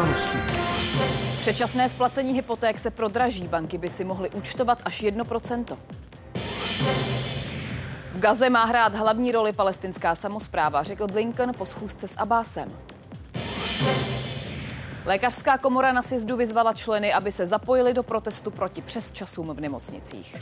události. Předčasné splacení hypoték se prodraží. Banky by si mohly účtovat až 1%. V Gaze má hrát hlavní roli palestinská samozpráva, řekl Blinken po schůzce s Abásem. Lékařská komora na sjezdu vyzvala členy, aby se zapojili do protestu proti přesčasům v nemocnicích.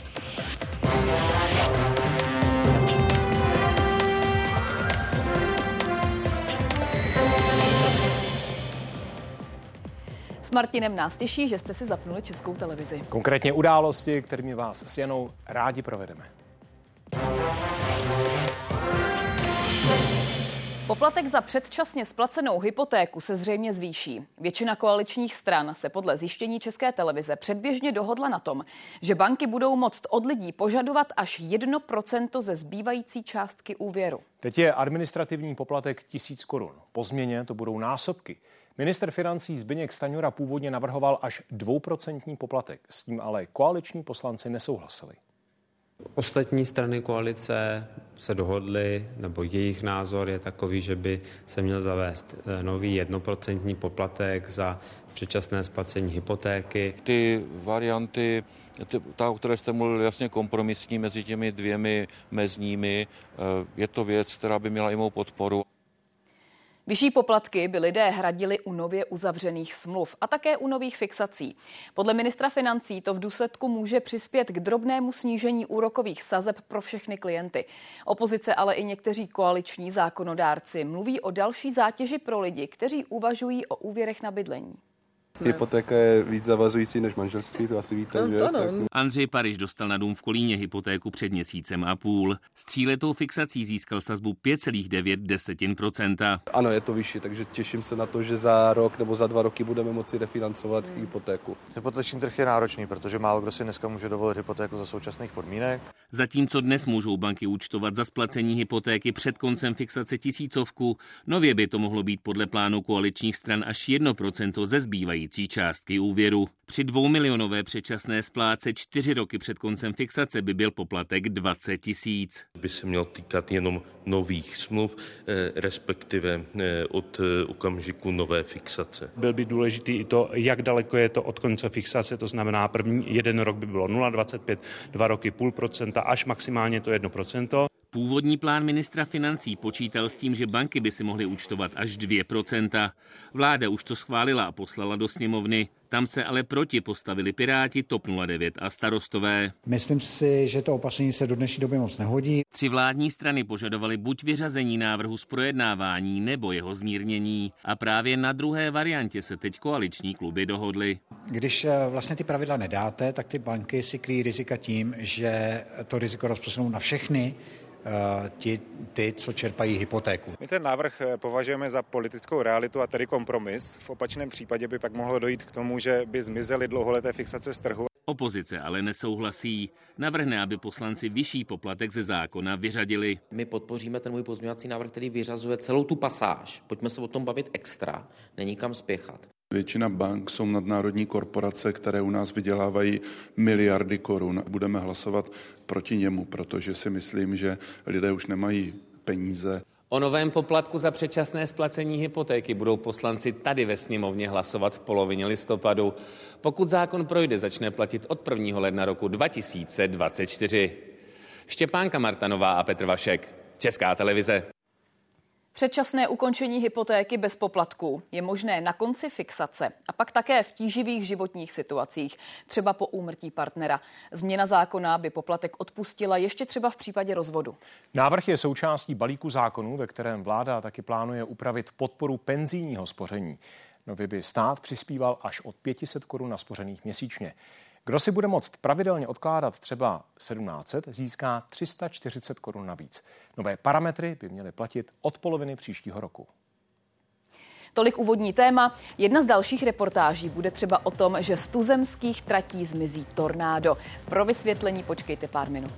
S Martinem nás těší, že jste si zapnuli českou televizi. Konkrétně události, kterými vás s Janou rádi provedeme. Poplatek za předčasně splacenou hypotéku se zřejmě zvýší. Většina koaličních stran se podle zjištění České televize předběžně dohodla na tom, že banky budou moct od lidí požadovat až 1% ze zbývající částky úvěru. Teď je administrativní poplatek 1000 korun. Po změně to budou násobky. Minister financí Zbyněk Staňura původně navrhoval až dvouprocentní poplatek. S tím ale koaliční poslanci nesouhlasili. Ostatní strany koalice se dohodly, nebo jejich názor je takový, že by se měl zavést eh, nový jednoprocentní poplatek za předčasné splacení hypotéky. Ty varianty, ta, o které jste mluvil, jasně kompromisní mezi těmi dvěmi mezními, eh, je to věc, která by měla i mou podporu. Vyšší poplatky by lidé hradili u nově uzavřených smluv a také u nových fixací. Podle ministra financí to v důsledku může přispět k drobnému snížení úrokových sazeb pro všechny klienty. Opozice, ale i někteří koaliční zákonodárci mluví o další zátěži pro lidi, kteří uvažují o úvěrech na bydlení. Hypotéka je víc zavazující než manželství, to asi víte, no, že? To no. Andřej Pariš dostal na dům v Kolíně hypotéku před měsícem a půl. S tříletou fixací získal sazbu 5,9%. Ano, je to vyšší, takže těším se na to, že za rok nebo za dva roky budeme moci refinancovat hmm. hypotéku. Hypoteční trh je náročný, protože málo kdo si dneska může dovolit hypotéku za současných podmínek. Zatímco dnes můžou banky účtovat za splacení hypotéky před koncem fixace tisícovku, nově by to mohlo být podle plánu koaličních stran až 1% ze zbývající částky úvěru. Při dvoumilionové předčasné spláce čtyři roky před koncem fixace by byl poplatek 20 tisíc. By se měl týkat jenom nových smluv, eh, respektive eh, od eh, okamžiku nové fixace. Byl by důležitý i to, jak daleko je to od konce fixace, to znamená první jeden rok by bylo 0,25, dva roky půl procenta, až maximálně to 1%. Původní plán ministra financí počítal s tím, že banky by si mohly účtovat až 2%. Vláda už to schválila a poslala do sněmovny. Tam se ale proti postavili Piráti, TOP 09 a starostové. Myslím si, že to opatření se do dnešní doby moc nehodí. Tři vládní strany požadovali buď vyřazení návrhu z projednávání nebo jeho zmírnění. A právě na druhé variantě se teď koaliční kluby dohodly. Když eh, vlastně ty pravidla nedáte, tak ty banky si kryjí rizika tím, že to riziko rozprostřenou na všechny ti, ty, co čerpají hypotéku. My ten návrh eh, považujeme za politickou realitu a tedy kompromis. V opačném případě by pak mohlo dojít k tomu, že by zmizely dlouholeté fixace z trhu. Opozice ale nesouhlasí. Navrhne, aby poslanci vyšší poplatek ze zákona vyřadili. My podpoříme ten můj pozměňovací návrh, který vyřazuje celou tu pasáž. Pojďme se o tom bavit extra, není kam spěchat. Většina bank jsou nadnárodní korporace, které u nás vydělávají miliardy korun. Budeme hlasovat proti němu, protože si myslím, že lidé už nemají peníze. O novém poplatku za předčasné splacení hypotéky budou poslanci tady ve sněmovně hlasovat v polovině listopadu. Pokud zákon projde, začne platit od 1. ledna roku 2024. Štěpánka Martanová a Petr Vašek, Česká televize. Předčasné ukončení hypotéky bez poplatků je možné na konci fixace a pak také v tíživých životních situacích, třeba po úmrtí partnera. Změna zákona by poplatek odpustila ještě třeba v případě rozvodu. Návrh je součástí balíku zákonů, ve kterém vláda taky plánuje upravit podporu penzijního spoření. Nově by stát přispíval až od 500 korun na spořených měsíčně. Kdo si bude moct pravidelně odkládat třeba 1700, získá 340 korun navíc. Nové parametry by měly platit od poloviny příštího roku. Tolik úvodní téma. Jedna z dalších reportáží bude třeba o tom, že z tuzemských tratí zmizí tornádo. Pro vysvětlení počkejte pár minut.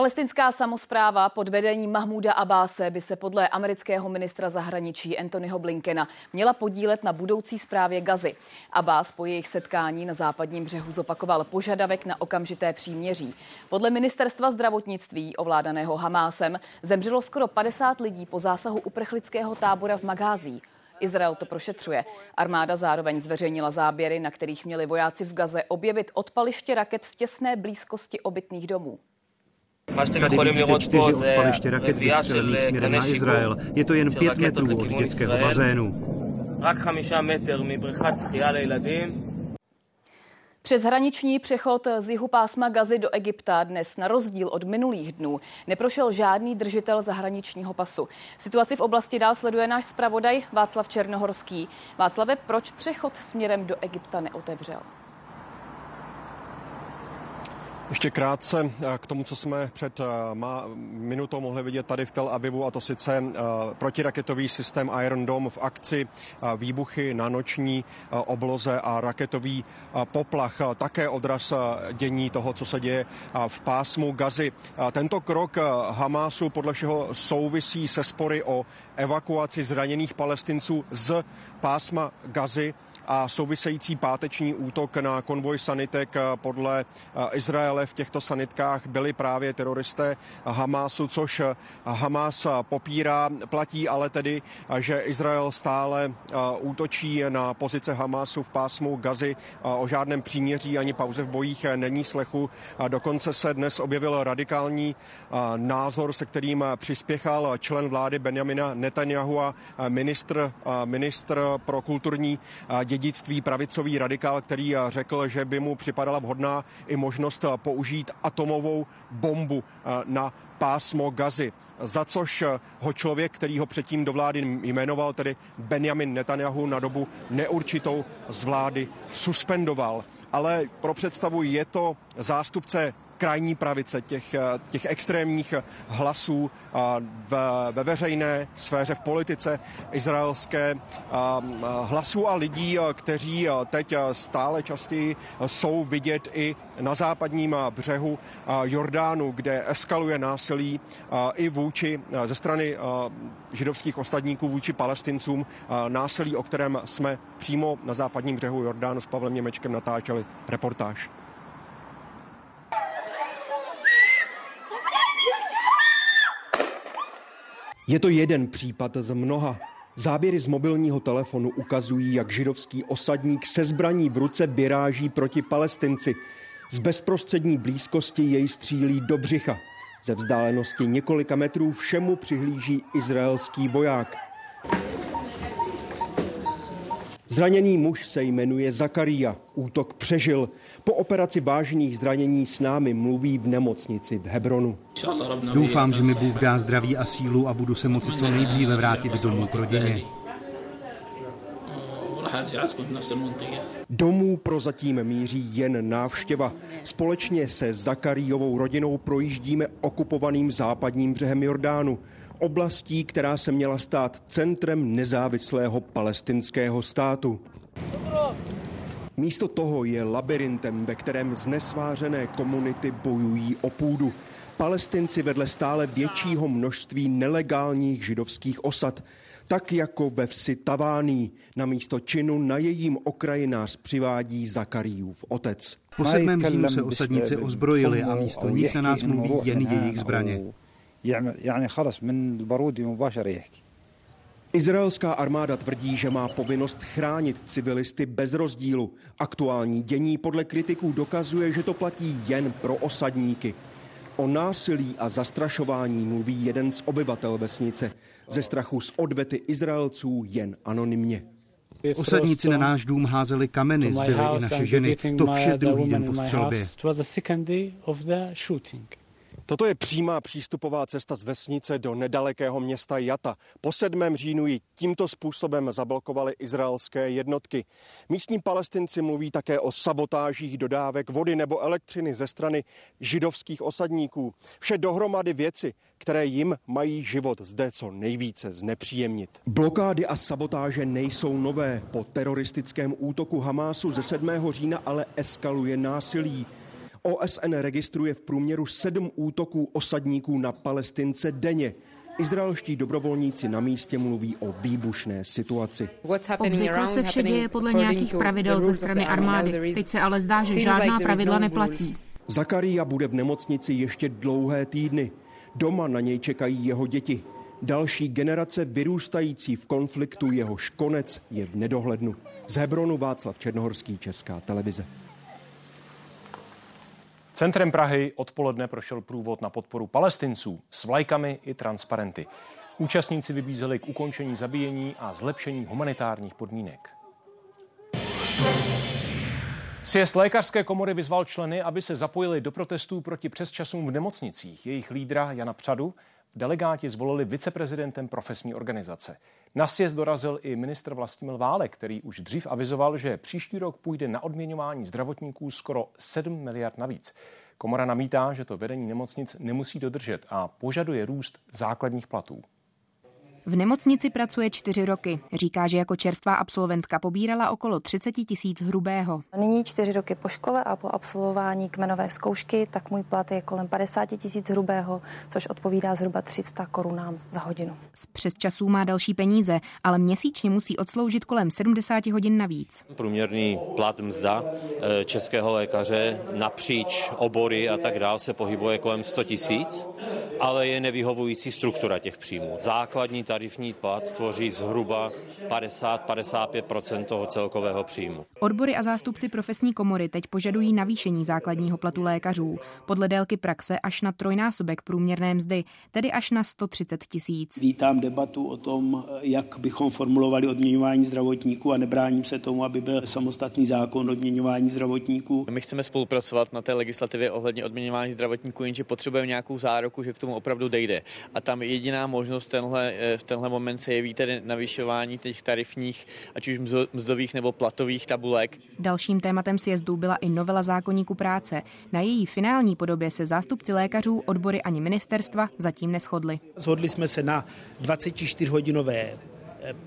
Palestinská samozpráva pod vedením Mahmuda Abáse by se podle amerického ministra zahraničí Anthonyho Blinkena měla podílet na budoucí zprávě Gazy. Abás po jejich setkání na západním břehu zopakoval požadavek na okamžité příměří. Podle ministerstva zdravotnictví ovládaného Hamásem zemřelo skoro 50 lidí po zásahu uprchlického tábora v Magází. Izrael to prošetřuje. Armáda zároveň zveřejnila záběry, na kterých měli vojáci v Gaze objevit odpaliště raket v těsné blízkosti obytných domů. Tady vidíte čtyři odpaliště raket vystřelených směrem na Izrael. Je to jen pět metrů od dětského bazénu. Přes hraniční přechod z jihu pásma Gazy do Egypta dnes na rozdíl od minulých dnů neprošel žádný držitel zahraničního pasu. Situaci v oblasti dál sleduje náš zpravodaj Václav Černohorský. Václave, proč přechod směrem do Egypta neotevřel? Ještě krátce eh, k tomu, co jsme před eh, minutou mohli vidět tady v Tel Avivu, a to sice eh, protiraketový systém Iron Dome v akci, výbuchy na noční obloze a raketový poplach. Také odraz dění toho, co se děje v pásmu Gazy. Tento krok Hamásu podle všeho souvisí se spory o evakuaci zraněných palestinců z pásma Gazy a související páteční útok na konvoj sanitek podle Izraele v těchto sanitkách byli právě teroristé Hamásu, což Hamás popírá. Platí ale tedy, že Izrael stále útočí na pozice Hamásu v pásmu Gazy. O žádném příměří ani pauze v bojích není slechu. Dokonce se dnes objevil radikální názor, se kterým přispěchal člen vlády Benjamina Netanyahu a ministr, ministr pro kulturní dědictví pravicový radikál, který řekl, že by mu připadala vhodná i možnost použít atomovou bombu na pásmo Gazy, za což ho člověk, který ho předtím do vlády jmenoval, tedy Benjamin Netanyahu, na dobu neurčitou z vlády suspendoval. Ale pro představu je to zástupce krajní pravice, těch, eh, těch extrémních hlasů eh, ve veřejné sféře, v politice izraelské, eh, hlasů a lidí, kteří teď stále častěji jsou vidět i na západním břehu Jordánu, kde eskaluje násilí i vůči ze strany židovských ostatníků vůči palestincům, násilí, o kterém jsme přímo na západním břehu Jordánu s Pavlem Němečkem natáčeli reportáž. Je to jeden případ z mnoha. Záběry z mobilního telefonu ukazují, jak židovský osadník se zbraní v ruce vyráží proti palestinci. Z bezprostřední blízkosti jej střílí do břicha. Ze vzdálenosti několika metrů všemu přihlíží izraelský voják. Zraněný muž se jmenuje Zakaria. Útok přežil. Po operaci vážných zranění s námi mluví v nemocnici v Hebronu. Doufám, že mi Bůh dá zdraví a sílu a budu se moci co nejdříve vrátit domů k rodině. Domů prozatím míří jen návštěva. Společně se Zakarijovou rodinou projíždíme okupovaným západním břehem Jordánu oblastí, která se měla stát centrem nezávislého palestinského státu. Místo toho je labirintem, ve kterém znesvářené komunity bojují o půdu. Palestinci vedle stále většího množství nelegálních židovských osad, tak jako ve vsi Tavání, na místo činu na jejím okraji nás přivádí Zakarijův otec. Po sedmém říjnu se osadníci ozbrojili a místo nich na nás mluví jen jejich zbraně. يعني خلص من البارود مباشرة يحكي Izraelská armáda tvrdí, že má povinnost chránit civilisty bez rozdílu. Aktuální dění podle kritiků dokazuje, že to platí jen pro osadníky. O násilí a zastrašování mluví jeden z obyvatel vesnice. Ze strachu z odvety Izraelců jen anonymně. Osadníci na náš dům házeli kameny, zbyly i naše ženy. To vše druhý den po střelbě. Toto je přímá přístupová cesta z vesnice do nedalekého města Jata. Po 7. říjnu ji tímto způsobem zablokovaly izraelské jednotky. Místní palestinci mluví také o sabotážích dodávek vody nebo elektřiny ze strany židovských osadníků. Vše dohromady věci, které jim mají život zde co nejvíce znepříjemnit. Blokády a sabotáže nejsou nové. Po teroristickém útoku Hamásu ze 7. října ale eskaluje násilí. OSN registruje v průměru sedm útoků osadníků na palestince denně. Izraelští dobrovolníci na místě mluví o výbušné situaci. Obvykle se vše děje podle nějakých pravidel ze strany armády. Teď se ale zdá, že žádná pravidla no neplatí. Zakaria bude v nemocnici ještě dlouhé týdny. Doma na něj čekají jeho děti. Další generace vyrůstající v konfliktu jehož konec je v nedohlednu. Z Hebronu Václav Černohorský, Česká televize. Centrem Prahy odpoledne prošel průvod na podporu palestinců s vlajkami i transparenty. Účastníci vybízeli k ukončení zabíjení a zlepšení humanitárních podmínek. Sjezd lékařské komory vyzval členy, aby se zapojili do protestů proti přesčasům v nemocnicích. Jejich lídra Jana Přadu delegáti zvolili viceprezidentem profesní organizace. Na sjezd dorazil i ministr Vlastimil Válek, který už dřív avizoval, že příští rok půjde na odměňování zdravotníků skoro 7 miliard navíc. Komora namítá, že to vedení nemocnic nemusí dodržet a požaduje růst základních platů. V nemocnici pracuje čtyři roky. Říká, že jako čerstvá absolventka pobírala okolo 30 tisíc hrubého. Nyní čtyři roky po škole a po absolvování kmenové zkoušky, tak můj plat je kolem 50 tisíc hrubého, což odpovídá zhruba 300 korunám za hodinu. Z přesčasů má další peníze, ale měsíčně musí odsloužit kolem 70 hodin navíc. Průměrný plat mzda eh, českého lékaře napříč obory a tak dál se pohybuje kolem 100 tisíc, ale je nevyhovující struktura těch příjmů. Základní tarifní plat tvoří zhruba 50-55 toho celkového příjmu. Odbory a zástupci profesní komory teď požadují navýšení základního platu lékařů. Podle délky praxe až na trojnásobek průměrné mzdy, tedy až na 130 tisíc. Vítám debatu o tom, jak bychom formulovali odměňování zdravotníků a nebráním se tomu, aby byl samostatný zákon odměňování zdravotníků. My chceme spolupracovat na té legislativě ohledně odměňování zdravotníků, jenže potřebujeme nějakou záruku, že k tomu opravdu dejde. A tam jediná možnost tenhle eh, v tenhle moment se jeví tedy navyšování těch tarifních, ať už mzdových nebo platových tabulek. Dalším tématem sjezdu byla i novela zákonníku práce. Na její finální podobě se zástupci lékařů, odbory ani ministerstva zatím neschodli. Zhodli jsme se na 24-hodinové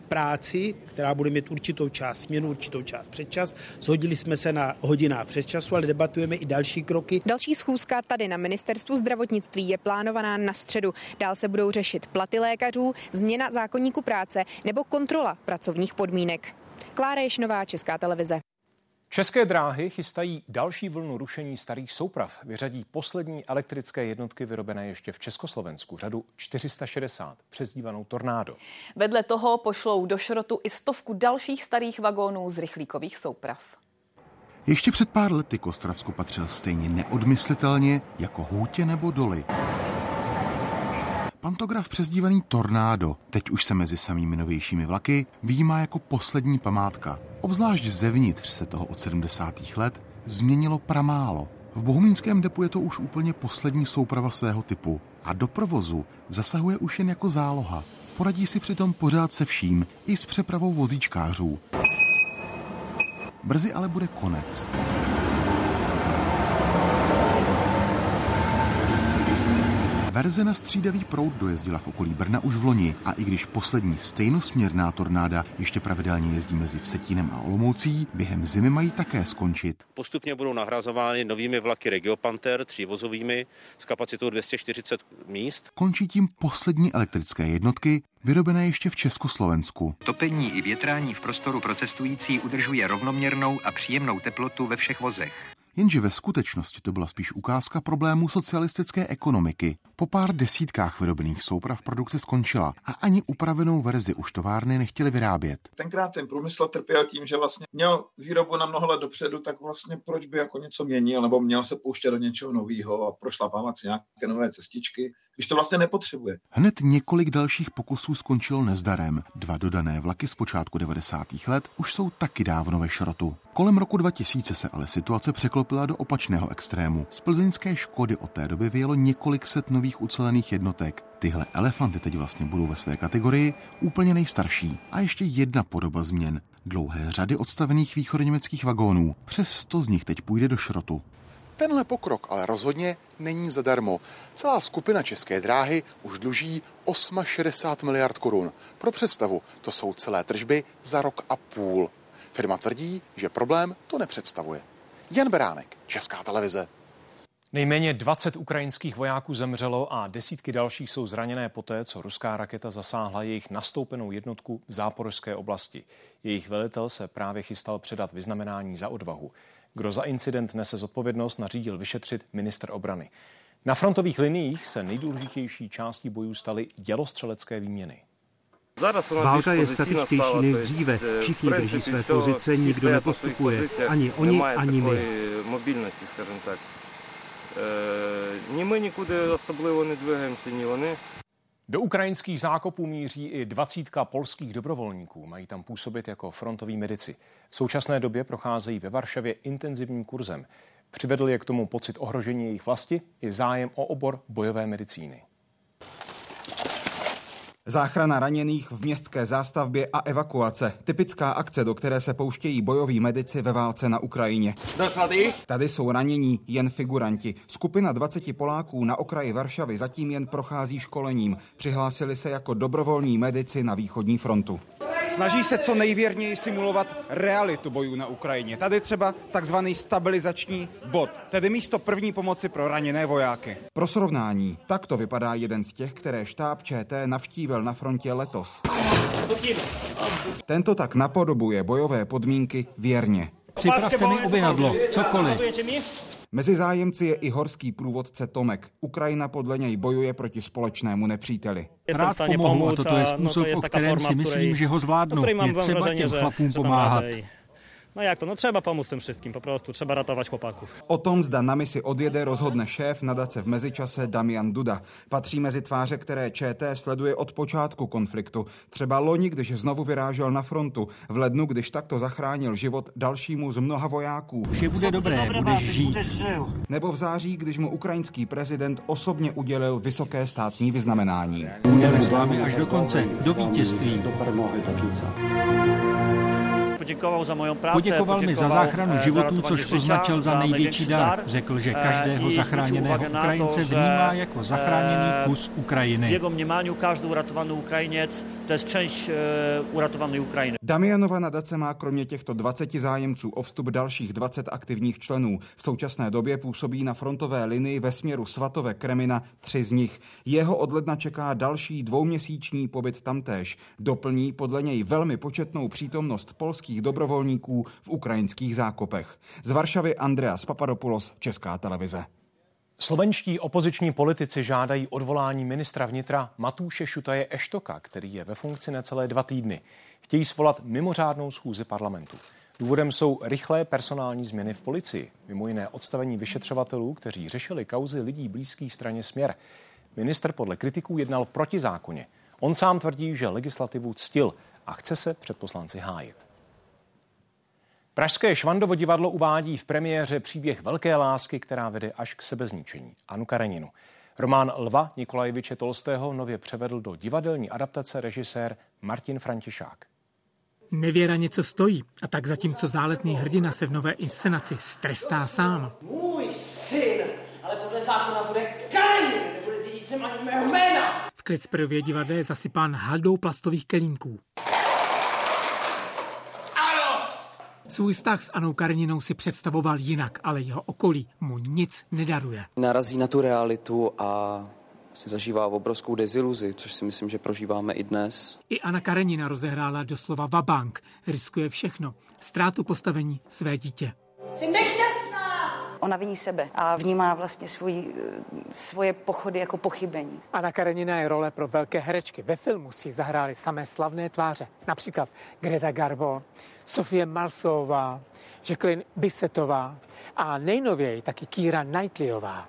práci, která bude mít určitou část směnu, určitou část předčas. Shodili jsme se na hodinách přesčasu, ale debatujeme i další kroky. Další schůzka tady na ministerstvu zdravotnictví je plánovaná na středu. Dál se budou řešit platy lékařů, změna zákonníku práce nebo kontrola pracovních podmínek. Klára Ješnová, Česká televize. České dráhy chystají další vlnu rušení starých souprav. Vyřadí poslední elektrické jednotky vyrobené ještě v Československu, řadu 460, přezdívanou Tornádo. Vedle toho pošlou do šrotu i stovku dalších starých vagónů z rychlíkových souprav. Ještě před pár lety k Ostravsku patřil stejně neodmyslitelně jako Hůtě nebo Doly. Pantograf přezdívaný Tornádo teď už se mezi samými novějšími vlaky výjímá jako poslední památka. Obzvlášť zevnitř se toho od 70. let změnilo pramálo. V bohumínském depu je to už úplně poslední souprava svého typu a do provozu zasahuje už jen jako záloha. Poradí si přitom pořád se vším, i s přepravou vozíčkářů. Brzy ale bude konec. Verze na střídavý proud dojezdila v okolí Brna už v loni a i když poslední stejnosměrná tornáda ještě pravidelně jezdí mezi Vsetínem a Olomoucí, během zimy mají také skončit. Postupně budou nahrazovány novými vlaky Regiopanter, třívozovými s kapacitou 240 míst. Končí tím poslední elektrické jednotky, vyrobené ještě v Československu. Topení i větrání v prostoru pro cestující udržuje rovnoměrnou a příjemnou teplotu ve všech vozech. Jenže ve skutečnosti to byla spíš ukázka problémů socialistické ekonomiky. Po pár desítkách vyrobených souprav produkce skončila a ani upravenou verzi už továrny nechtěli vyrábět. Tenkrát ten průmysl trpěl tím, že vlastně měl výrobu na mnoho let dopředu, tak vlastně proč by jako něco měnil nebo měl se pouštět do něčeho nového a prošlapávat si nějaké nové cestičky, když to vlastně nepotřebuje. Hned několik dalších pokusů skončilo nezdarem. Dva dodané vlaky z počátku 90. let už jsou taky dávno ve šrotu. Kolem roku 2000 se ale situace překlopila do opačného extrému. Z plzeňské Škody od té doby vyjelo několik set nových ucelených jednotek. Tyhle elefanty teď vlastně budou ve své kategorii úplně nejstarší. A ještě jedna podoba změn. Dlouhé řady odstavených východoněmeckých vagónů. Přes 100 z nich teď půjde do šrotu. Tenhle pokrok ale rozhodně není zadarmo. Celá skupina České dráhy už dluží 68 miliard korun. Pro představu, to jsou celé tržby za rok a půl. Firma tvrdí, že problém to nepředstavuje. Jan Beránek, Česká televize. Nejméně 20 ukrajinských vojáků zemřelo a desítky dalších jsou zraněné poté, co ruská raketa zasáhla jejich nastoupenou jednotku v záporožské oblasti. Jejich velitel se právě chystal předat vyznamenání za odvahu. Kdo za incident nese zodpovědnost, nařídil vyšetřit minister obrany. Na frontových liniích se nejdůležitější částí bojů staly dělostřelecké výměny. Válka je statičtější než dříve. Všichni drží své pozice, nikdo nepostupuje. Ani oni, ani my. Ні ми нікуди особливо не двигаємося, ні вони. Do ukrajinských zákopů míří i dvacítka polských dobrovolníků. Mají tam působit jako frontoví medici. V současné době procházejí ve Varšavě intenzivním kurzem. Přivedl je k tomu pocit ohrožení jejich vlasti i zájem o obor bojové medicíny. Záchrana raněných v městské zástavbě a evakuace. Typická akce, do které se pouštějí bojoví medici ve válce na Ukrajině. Tady jsou ranění jen figuranti. Skupina 20 Poláků na okraji Varšavy zatím jen prochází školením. Přihlásili se jako dobrovolní medici na východní frontu. Snaží se co nejvěrněji simulovat realitu bojů na Ukrajině. Tady třeba takzvaný stabilizační bod, tedy místo první pomoci pro raněné vojáky. Pro srovnání, takto vypadá jeden z těch, které štáb ČT navštívil na frontě letos. Tento tak napodobuje bojové podmínky věrně. Připravte mi oběhadlo, cokoliv. Mezi zájemci je i horský průvodce Tomek. Ukrajina podle něj bojuje proti společnému nepříteli. Rád pomohu a toto je způsob, o kterém si myslím, že ho zvládnu. Je třeba těm chlapům pomáhat. No jak to? No třeba pomůct tym wszystkim, po prostu trzeba ratować chłopaków. O tom, zda na misi odjede, rozhodne šéf nadace v mezičase Damian Duda. Patří mezi tváře, které ČT sleduje od počátku konfliktu. Třeba loni, když znovu vyrážel na frontu, v lednu, když takto zachránil život dalšímu z mnoha vojáků. Vše bude dobré, budeš žít. Nebo v září, když mu ukrajinský prezident osobně udělil vysoké státní vyznamenání. Budeme s vámi až do konce, do vítězství. Poděkoval za moją práci. Poděkoval mi za záchranu životů, což označil za největší dar. Řekl, že každého zachráněného Ukrajince vnímá jako zachráněný kus Ukrajiny. W jego mniemaniu każdy uratowany Ukrainiec to jest część uratowanej Ukrajiny. Damianova nadace má kromě těchto 20 zájemců o vstup dalších 20 aktivních členů. V současné době působí na frontové linii ve směru Svatové Kremina tři z nich. Jeho od ledna čeká další dvouměsíční pobyt tamtéž. Doplní podle něj velmi početnou přítomnost polských dobrovolníků v ukrajinských zákopech. Z Varšavy Andreas Papadopoulos, Česká televize. Slovenští opoziční politici žádají odvolání ministra vnitra Matúše Šutaje Eštoka, který je ve funkci necelé dva týdny. Chtějí svolat mimořádnou schůzi parlamentu. Důvodem jsou rychlé personální změny v policii, mimo jiné odstavení vyšetřovatelů, kteří řešili kauzy lidí blízkých straně směr. Minister podle kritiků jednal proti zákoně. On sám tvrdí, že legislativu ctil a chce se před poslanci hájit. Pražské Švandovo divadlo uvádí v premiéře příběh velké lásky, která vede až k sebezničení. Anu Kareninu. Román Lva Nikolajeviče Tolstého nově převedl do divadelní adaptace režisér Martin Františák. Nevěra něco stojí a tak zatímco záletný hrdina se v nové inscenaci strestá sám. Můj syn, ale podle zákona bude Kain, nebude dědicem ani mého jména. V Klecperově divadle je zasypán haldou plastových kelímků. Svůj vztah s Anou Karninou si představoval jinak, ale jeho okolí mu nic nedaruje. Narazí na tu realitu a si zažívá obrovskou deziluzi, což si myslím, že prožíváme i dnes. I Anna Karenina rozehrála doslova vabank. Riskuje všechno. Ztrátu postavení své dítě. Nešťastná! Ona viní sebe a vnímá vlastně svůj, svoje pochody jako pochybení. Anna Karenina je role pro velké herečky. Ve filmu si zahrály samé slavné tváře. Například Greta Garbo, Sofie Malsová, Jacqueline Bissetová a nejnověji taky Kira Knightleyová.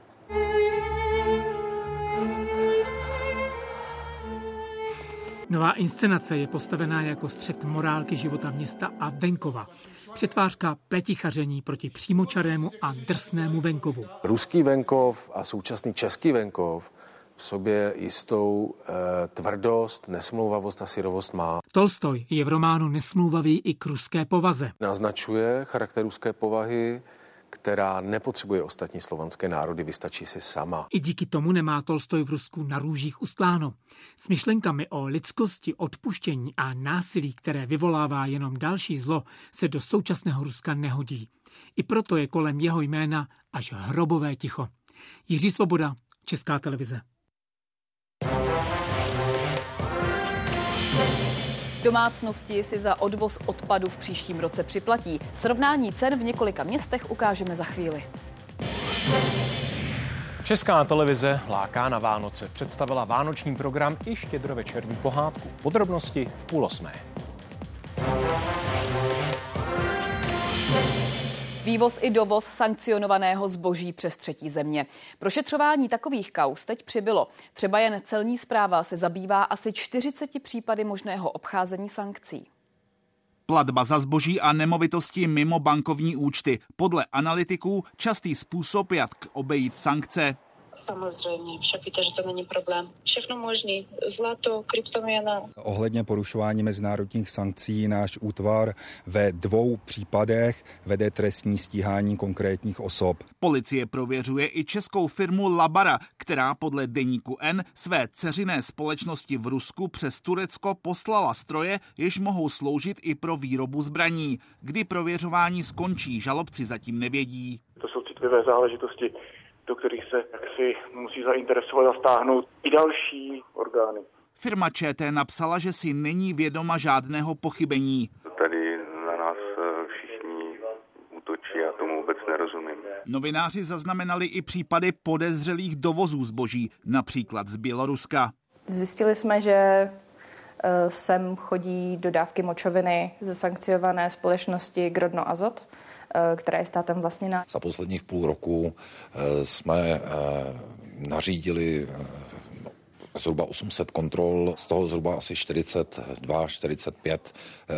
Nová inscenace je postavená jako střed morálky života města a venkova. Přetvářka pletichaření proti přímočarému a drsnému venkovu. Ruský venkov a současný český venkov v sobě jistou e, tvrdost, nesmlouvavost a syrovost má. Tolstoj je v románu nesmlouvavý i k ruské povaze. Naznačuje charakter ruské povahy, která nepotřebuje ostatní slovanské národy, vystačí si sama. I díky tomu nemá Tolstoj v Rusku na růžích ustláno. S myšlenkami o lidskosti, odpuštění a násilí, které vyvolává jenom další zlo, se do současného Ruska nehodí. I proto je kolem jeho jména až hrobové ticho. Jiří Svoboda, Česká televize. Domácnosti si za odvoz odpadu v příštím roce připlatí. Srovnání cen v několika městech ukážeme za chvíli. Česká televize láká na Vánoce. Představila vánoční program i štědrovečerní pohádku. Podrobnosti v půl osmé. Vývoz i dovoz sankcionovaného zboží přes třetí země. Prošetřování takových kaus teď přibylo. Třeba jen celní zpráva se zabývá asi 40 případy možného obcházení sankcí. Platba za zboží a nemovitosti mimo bankovní účty. Podle analytiků častý způsob, jak obejít sankce. Samozřejmě, však víte, že to není problém. Všechno možný. Zlato, kryptoměna. Ohledně porušování mezinárodních sankcí náš útvar ve dvou případech vede trestní stíhání konkrétních osob. Policie prověřuje i českou firmu Labara, která podle deníku N své ceřiné společnosti v Rusku přes Turecko poslala stroje, jež mohou sloužit i pro výrobu zbraní. Kdy prověřování skončí, žalobci zatím nevědí. To jsou citlivé záležitosti do kterých se jaksi musí zainteresovat a stáhnout i další orgány. Firma ČT napsala, že si není vědoma žádného pochybení. Tady na nás eh, všichni útočí, já tomu vůbec nerozumím. Novináři zaznamenali i případy podezřelých dovozů zboží, například z Běloruska. Zjistili jsme, že eh, sem chodí dodávky močoviny ze sankciované společnosti Grodno Azot která je státem vlastněna. Za posledních půl roku eh, jsme eh, nařídili zhruba 800 kontrol, z toho zhruba asi 42-45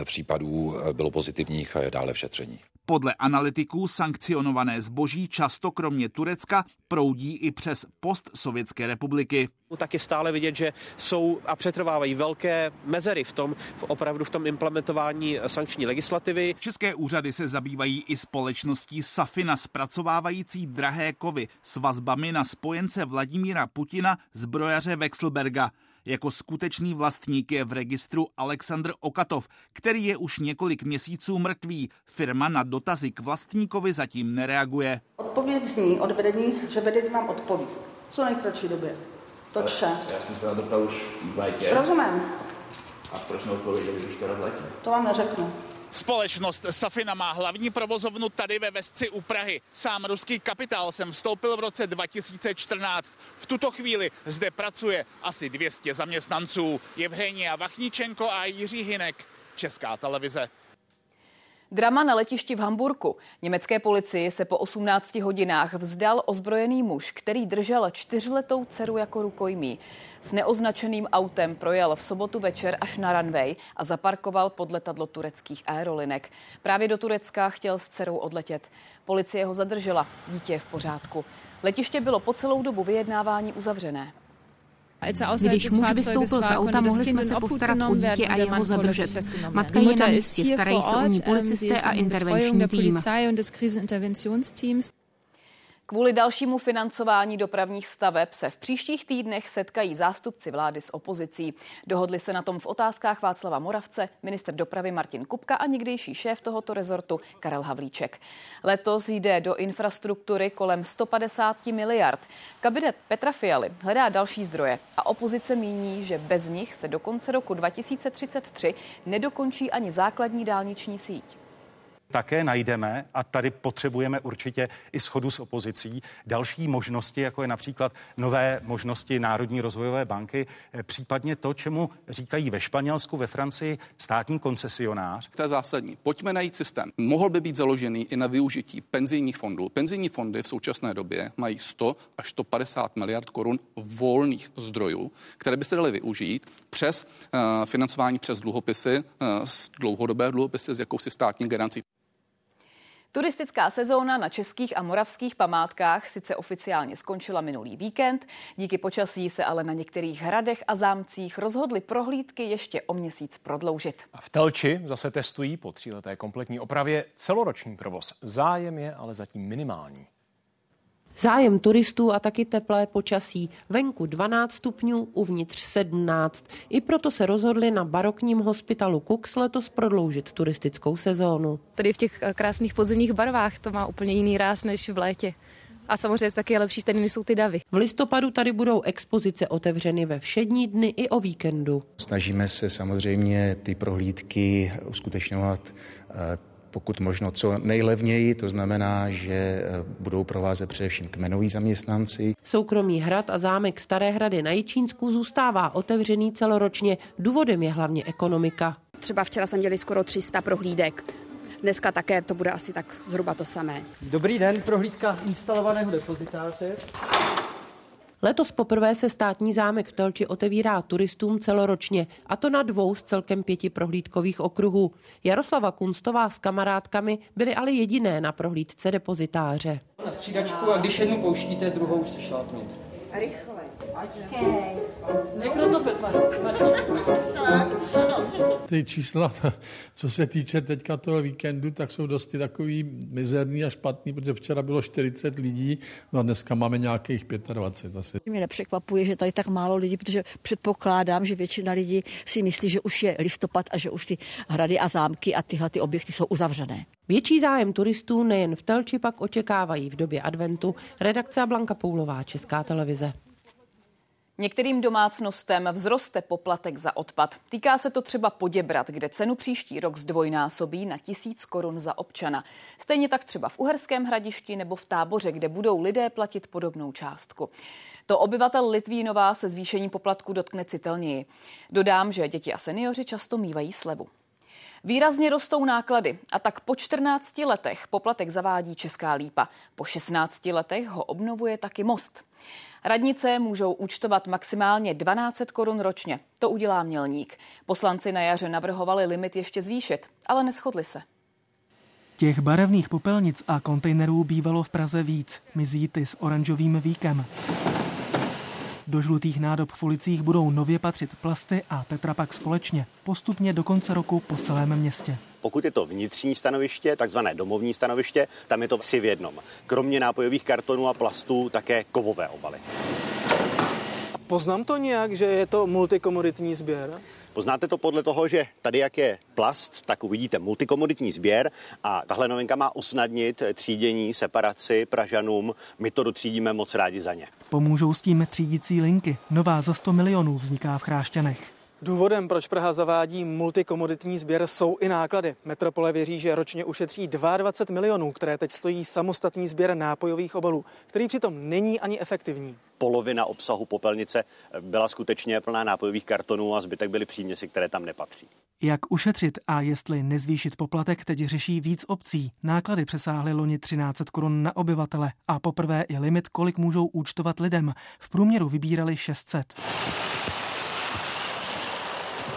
případů bylo pozitivních a je dále v šetření. Podle analytiků sankcionované zboží často kromě Turecka proudí i přes postsovětské republiky. Tak je stále vidět, že jsou a přetrvávají velké mezery v tom, v opravdu v tom implementování sankční legislativy. České úřady se zabývají i společností Safina zpracovávající drahé kovy s vazbami na spojence Vladimíra Putina, zbrojaře Wexelberga. Jako skutečný vlastník je v registru Aleksandr Okatov, který je už několik měsíců mrtvý. Firma na dotazy k vlastníkovi zatím nereaguje. Odpověď zní od vedení, že vedení vám odpoví. Co nejkratší době. To vše. Já jsem se na už v létě. Rozumím. A proč neodpověděli už teda v létě? To vám neřeknu. Společnost Safina má hlavní provozovnu tady ve Vesci u Prahy. Sám ruský kapitál sem vstoupil v roce 2014. V tuto chvíli zde pracuje asi 200 zaměstnanců. Evgenia Vachničenko a Jiří Hinek, Česká televize. Drama na letišti v Hamburku. Německé policii se po 18 hodinách vzdal ozbrojený muž, který držel čtyřletou dceru jako rukojmí. S neoznačeným autem projel v sobotu večer až na runway a zaparkoval pod letadlo tureckých aerolinek. Právě do Turecka chtěl s dcerou odletět. Policie ho zadržela. Dítě je v pořádku. Letiště bylo po celou dobu vyjednávání uzavřené. Když muž vystoupil z auta, mohli jsme se postarat o dítě a jeho zadržet. Matka je na místě, starají se o ní policisté a intervenční tým. Kvůli dalšímu financování dopravních staveb se v příštích týdnech setkají zástupci vlády s opozicí. Dohodli se na tom v otázkách Václava Moravce, minister dopravy Martin Kupka a někdejší šéf tohoto rezortu Karel Havlíček. Letos jde do infrastruktury kolem 150 miliard. Kabinet Petra Fialy hledá další zdroje a opozice míní, že bez nich se do konce roku 2033 nedokončí ani základní dálniční síť také najdeme, a tady potřebujeme určitě i schodu s opozicí, další možnosti, jako je například nové možnosti Národní rozvojové banky, eh, případně to, čemu říkají ve Španělsku, ve Francii státní koncesionář. To je zásadní. Pojďme najít systém. Mohl by být založený i na využití penzijních fondů. Penzijní fondy v současné době mají 100 až 150 miliard korun volných zdrojů, které by se daly využít přes uh, financování přes dluhopisy, uh, dlouhodobé dluhopisy s jakousi státní garancí. Turistická sezóna na českých a moravských památkách sice oficiálně skončila minulý víkend, díky počasí se ale na některých hradech a zámcích rozhodly prohlídky ještě o měsíc prodloužit. A v Telči zase testují po tříleté kompletní opravě celoroční provoz. Zájem je ale zatím minimální. Zájem turistů a taky teplé počasí. Venku 12 stupňů, uvnitř 17. I proto se rozhodli na barokním hospitalu Cooks letos prodloužit turistickou sezónu. Tady v těch eh, krásných podzimních barvách to má úplně jiný ráz než v létě. A samozřejmě taky je lepší tady jsou ty davy. V listopadu tady budou expozice otevřeny ve všední dny i o víkendu. Snažíme se samozřejmě ty prohlídky uskutečňovat eh, pokud možno co nejlevněji, to znamená, že eh, budou provázet především kmenoví zaměstnanci. Soukromý hrad a zámek Staré hrady na Jičínsku zůstává otevřený celoročně. Důvodem je hlavně ekonomika. Třeba včera jsme měli skoro 300 prohlídek. Dneska také to bude asi tak zhruba to samé. Dobrý den, prohlídka instalovaného depozitáře. Letos poprvé se státní zámek v Telči otevírá turistům celoročně, a to na dvou z celkem pěti prohlídkových okruhů. Jaroslava Kunstová s kamarádkami byly ale jediné na prohlídce depozitáře. Na střídačku a když jednu pouštíte, druhou už se šlápnout. Rychle. Ty čísla, co se týče teďka toho víkendu, tak jsou dosti takový mizerný a špatný, protože včera bylo 40 lidí, no a dneska máme nějakých 25 asi. Mě nepřekvapuje, že tady tak málo lidí, protože předpokládám, že většina lidí si myslí, že už je listopad a že už ty hrady a zámky a tyhle ty objekty jsou uzavřené. Větší zájem turistů nejen v Telči pak očekávají v době adventu redakce Blanka Poulová, Česká televize. Některým domácnostem vzroste poplatek za odpad. Týká se to třeba Poděbrat, kde cenu příští rok zdvojnásobí na tisíc korun za občana. Stejně tak třeba v Uherském hradišti nebo v Táboře, kde budou lidé platit podobnou částku. To obyvatel Litvínova se zvýšení poplatku dotkne citelněji. Dodám, že děti a seniori často mývají slevu. Výrazně rostou náklady a tak po 14 letech poplatek zavádí Česká lípa. Po 16 letech ho obnovuje taky most. Radnice můžou účtovat maximálně 12 korun ročně. To udělá mělník. Poslanci na jaře navrhovali limit ještě zvýšit, ale neschodli se. Těch barevných popelnic a kontejnerů bývalo v Praze víc. Mizí ty s oranžovým víkem. Do žlutých nádob v ulicích budou nově patřit plasty a tetrapak společně, postupně do konce roku po celém městě. Pokud je to vnitřní stanoviště, takzvané domovní stanoviště, tam je to si v jednom. Kromě nápojových kartonů a plastů také kovové obaly. Poznám to nějak, že je to multikomoditní sběr? Poznáte to podle toho, že tady jak je plast, tak uvidíte multikomoditní sběr a tahle novinka má usnadnit třídění, separaci Pražanům. My to dotřídíme moc rádi za ně. Pomůžou s tím třídící linky. Nová za 100 milionů vzniká v Chrášťanech. Důvodem, proč Praha zavádí multikomoditní sběr, jsou i náklady. Metropole věří, že ročně ušetří 22 milionů, které teď stojí samostatný sběr nápojových obalů, který přitom není ani efektivní. Polovina obsahu popelnice byla skutečně plná nápojových kartonů a zbytek byly příměsi, které tam nepatří. Jak ušetřit a jestli nezvýšit poplatek, teď řeší víc obcí. Náklady přesáhly loni 13 korun na obyvatele a poprvé i limit, kolik můžou účtovat lidem. V průměru vybírali 600.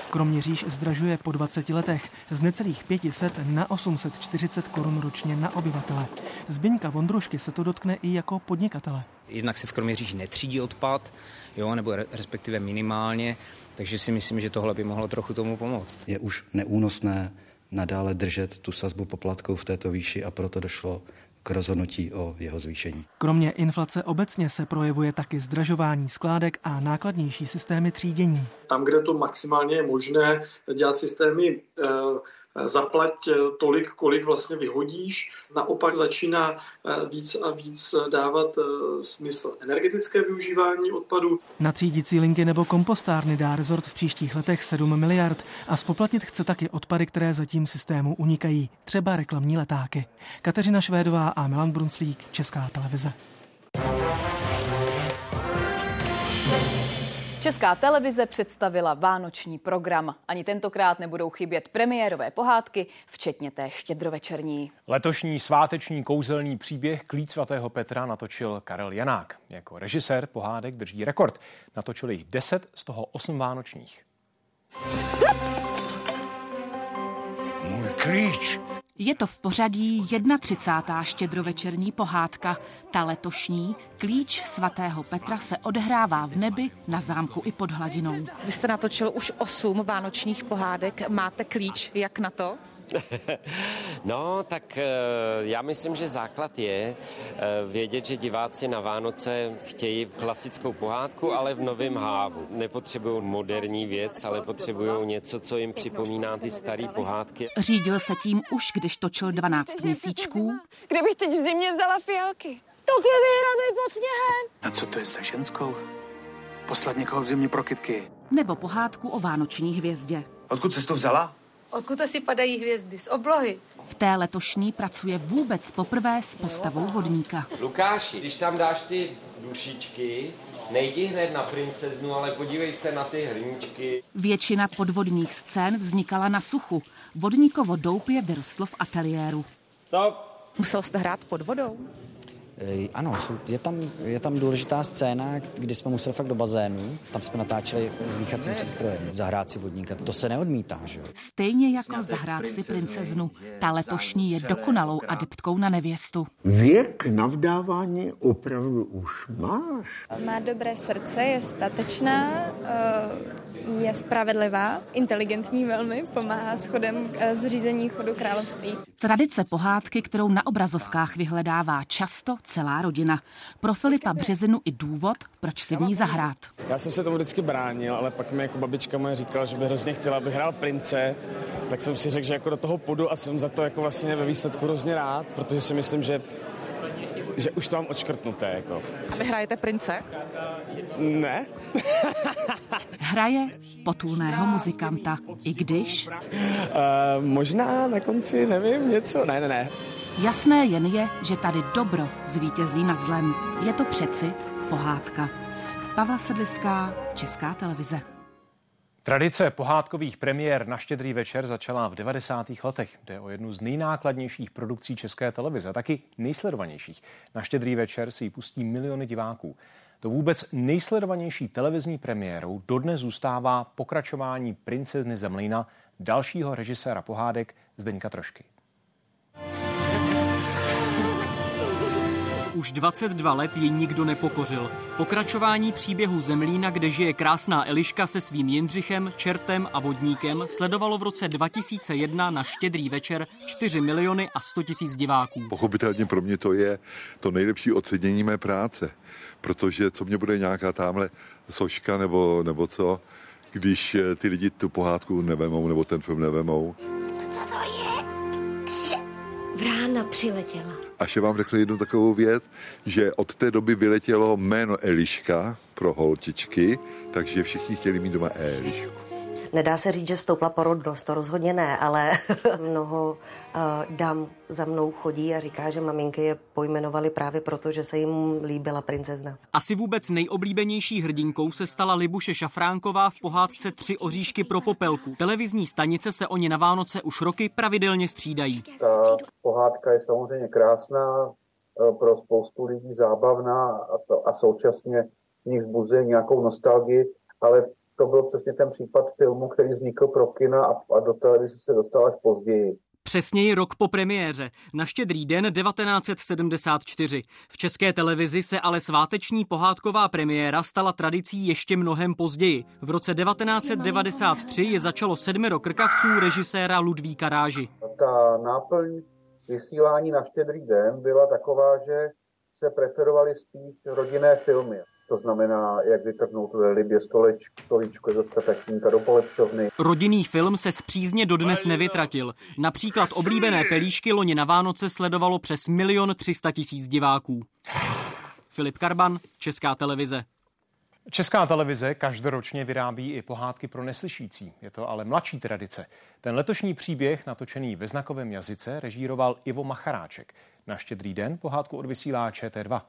Kroměříž zdražuje po 20 letech z necelých 500 na 840 korun ročně na obyvatele. Zbyňka Vondrušky se to dotkne i jako podnikatele. Jednak se v Kroměříži netřídí odpad, jo, nebo respektive minimálně, takže si myslím, že tohle by mohlo trochu tomu pomoct. Je už neúnosné nadále držet tu sazbu poplatků v této výši a proto došlo k rozhodnutí o jeho zvýšení. Kromě inflace obecně se projevuje taky zdražování skládek a nákladnější systémy třídění. Tam, kde to maximálně je možné, dělat systémy eh, zaplať tolik, kolik vlastně vyhodíš. Naopak začíná eh, víc a víc dávat eh, smysl energetické využívání odpadu. Na třídící linky nebo kompostárny dá rezort v příštích letech 7 miliard a spoplatit chce taky odpady, které zatím systému unikají, třeba reklamní letáky. Kateřina Švédová a Milan Brunslík, Česká televize. Česká televize představila vánoční program. Ani tentokrát nebudou chybět premiérové pohádky, včetně té štědrovečerní. Letošní sváteční kouzelný příběh Klíč svatého Petra natočil Karel Janák. Jako režisér pohádek drží rekord. Natočil jich 10, z toho 8 vánočních. Můj klíč je to v pořadí 31. štědrovečerní pohádka. Ta letošní, klíč svatého Petra, se odehrává v nebi, na zámku i pod hladinou. Vy jste natočil už osm vánočních pohádek. Máte klíč, jak na to? no, tak eh, já myslím, že základ je eh, vědět, že diváci na Vánoce chtějí klasickou pohádku, ale v novém hávu. Nepotřebují moderní věc, ale potřebují něco, co jim připomíná ty staré pohádky. Řídil se tím už, když točil 12 měsíčků. Kdybych teď v zimě vzala fialky. TikTok je vyhraný pod sněhem. A co to je za ženskou? Poslat někoho v zimě pro kytky. Nebo pohádku o vánoční hvězdě. Odkud se to vzala? Odkud asi padají hvězdy? Z oblohy. V té letošní pracuje vůbec poprvé s postavou vodníka. Lukáši, když tam dáš ty dušičky, nejdi hned na princeznu, ale podívej se na ty hrníčky. Většina podvodních scén vznikala na suchu. Vodníkovo doupě vyrostlo v ateliéru. Stop. Musel jste hrát pod vodou? Ano, je tam, je tam důležitá scéna, kdy jsme museli fakt do bazénu. Tam jsme natáčeli s dýchacím přístrojem, zahrát si vodníka. To se neodmítá, že jo? Stejně jako zahrát si princeznu. Ta letošní je dokonalou adeptkou na nevěstu. Věk na vdávání opravdu už máš. Má dobré srdce, je statečná, eh, je spravedlivá, inteligentní velmi, pomáhá schodem eh, zřízení chodu království. Tradice pohádky, kterou na obrazovkách vyhledává často celá rodina. Pro Filipa Březinu i důvod, proč si v ní zahrát. Já jsem se tomu vždycky bránil, ale pak mi jako babička moje říkala, že by hrozně chtěla, abych hrál prince, tak jsem si řekl, že jako do toho půjdu a jsem za to jako vlastně ve výsledku hrozně rád, protože si myslím, že že už to mám odškrtnuté. Jako. A vy hrajete prince? Ne. Hraje potulného muzikanta, i když... Uh, možná na konci, nevím, něco. Ne, ne, ne. Jasné jen je, že tady dobro zvítězí nad zlem. Je to přeci pohádka. Pavla Sedliská, Česká televize. Tradice pohádkových premiér na štědrý večer začala v 90. letech. Jde o jednu z nejnákladnějších produkcí české televize, taky nejsledovanějších. Na štědrý večer si ji pustí miliony diváků. To vůbec nejsledovanější televizní premiérou dodnes zůstává pokračování princezny Zemlína, dalšího režiséra pohádek Zdeňka Trošky. Už 22 let ji nikdo nepokořil. Pokračování příběhu Zemlína, kde žije krásná Eliška se svým Jindřichem, Čertem a Vodníkem, sledovalo v roce 2001 na štědrý večer 4 miliony a 100 tisíc diváků. Pochopitelně pro mě to je to nejlepší ocenění mé práce, protože co mě bude nějaká tamhle soška nebo, nebo co, když ty lidi tu pohádku nevemou nebo ten film nevemou. Co to je? Vrána přiletěla. Až vám řekl jednu takovou věc, že od té doby vyletělo jméno Eliška pro holčičky, takže všichni chtěli mít doma Elišku. Nedá se říct, že stoupla porodnost, to rozhodně ne, ale mnoho uh, dam za mnou chodí a říká, že maminky je pojmenovali právě proto, že se jim líbila princezna. Asi vůbec nejoblíbenější hrdinkou se stala Libuše Šafránková v pohádce Tři oříšky pro popelku. Televizní stanice se oni na Vánoce už roky pravidelně střídají. Ta pohádka je samozřejmě krásná, pro spoustu lidí zábavná a současně v nich vzbuzuje nějakou nostalgii, ale to byl přesně ten případ filmu, který vznikl pro kina a, a do televize se dostal až později. Přesněji rok po premiéře, na štědrý den 1974. V české televizi se ale sváteční pohádková premiéra stala tradicí ještě mnohem později. V roce 1993 je začalo sedmero krkavců režiséra Ludvíka Ráži. Ta náplň vysílání na štědrý den byla taková, že se preferovaly spíš rodinné filmy. To znamená, jak vytrhnout libě stolečko, stolíčko ze statečníka do polepšovny. Rodinný film se z přízně dodnes nevytratil. Například oblíbené pelíšky loni na Vánoce sledovalo přes milion třista tisíc diváků. Filip Karban, Česká televize. Česká televize každoročně vyrábí i pohádky pro neslyšící. Je to ale mladší tradice. Ten letošní příběh, natočený ve znakovém jazyce, režíroval Ivo Macharáček. Na štědrý den pohádku odvysílá ČT2.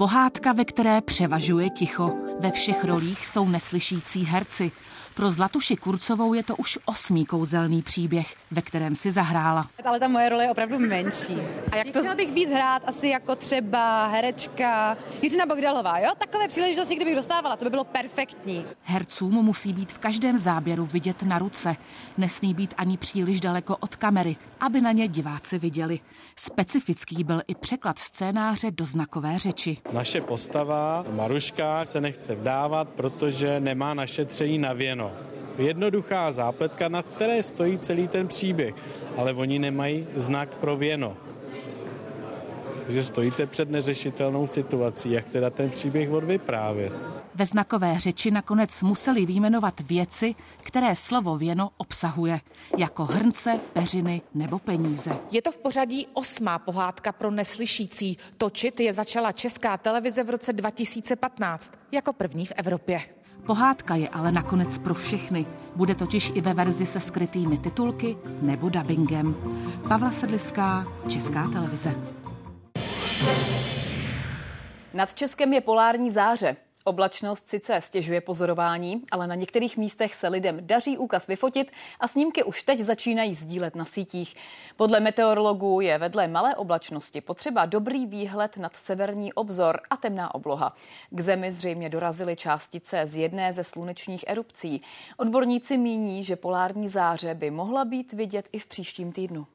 Pohádka, ve které převažuje ticho. Ve všech rolích jsou neslyšící herci. Pro Zlatuši Kurcovou je to už osmý kouzelný příběh, ve kterém si zahrála. Ale ta moje role je opravdu menší. A jak to... Chtěla bych víc hrát asi jako třeba herečka Jiřina Bogdalová, jo? Takové příležitosti, kdybych dostávala, to by bylo perfektní. Hercům musí být v každém záběru vidět na ruce. Nesmí být ani příliš daleko od kamery, aby na ně diváci viděli. Specifický byl i překlad scénáře do znakové řeči. Naše postava, Maruška, se nechce vdávat, protože nemá našetření na věno. Jednoduchá zápletka, na které stojí celý ten příběh, ale oni nemají znak pro věno. že stojíte před neřešitelnou situací, jak teda ten příběh odvyprávět. Ve znakové řeči nakonec museli výjmenovat věci, které slovo věno obsahuje, jako hrnce, peřiny nebo peníze. Je to v pořadí osmá pohádka pro neslyšící. Točit je začala Česká televize v roce 2015, jako první v Evropě. Pohádka je ale nakonec pro všechny. Bude totiž i ve verzi se skrytými titulky nebo dubbingem. Pavla Sedliská, Česká televize. Nad Českem je polární záře. Oblačnost sice stěžuje pozorování, ale na některých místech se lidem daří úkaz vyfotit a snímky už teď začínají sdílet na sítích. Podle meteorologů je vedle malé oblačnosti potřeba dobrý výhled nad severní obzor a temná obloha. K zemi zřejmě dorazily částice z jedné ze slunečních erupcí. Odborníci míní, že polární záře by mohla být vidět i v příštím týdnu.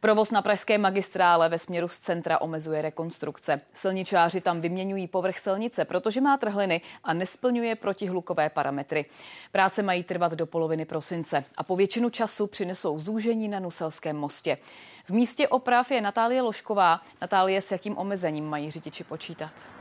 Provoz na pražské magistrále ve směru z centra omezuje rekonstrukce. Silničáři tam vyměňují povrch silnice, protože má trhliny a nesplňuje protihlukové parametry. Práce mají trvat do poloviny prosince a po většinu času přinesou zúžení na Nuselském mostě. V místě oprav je Natálie Lošková. Natálie, s jakým omezením mají řidiči počítat?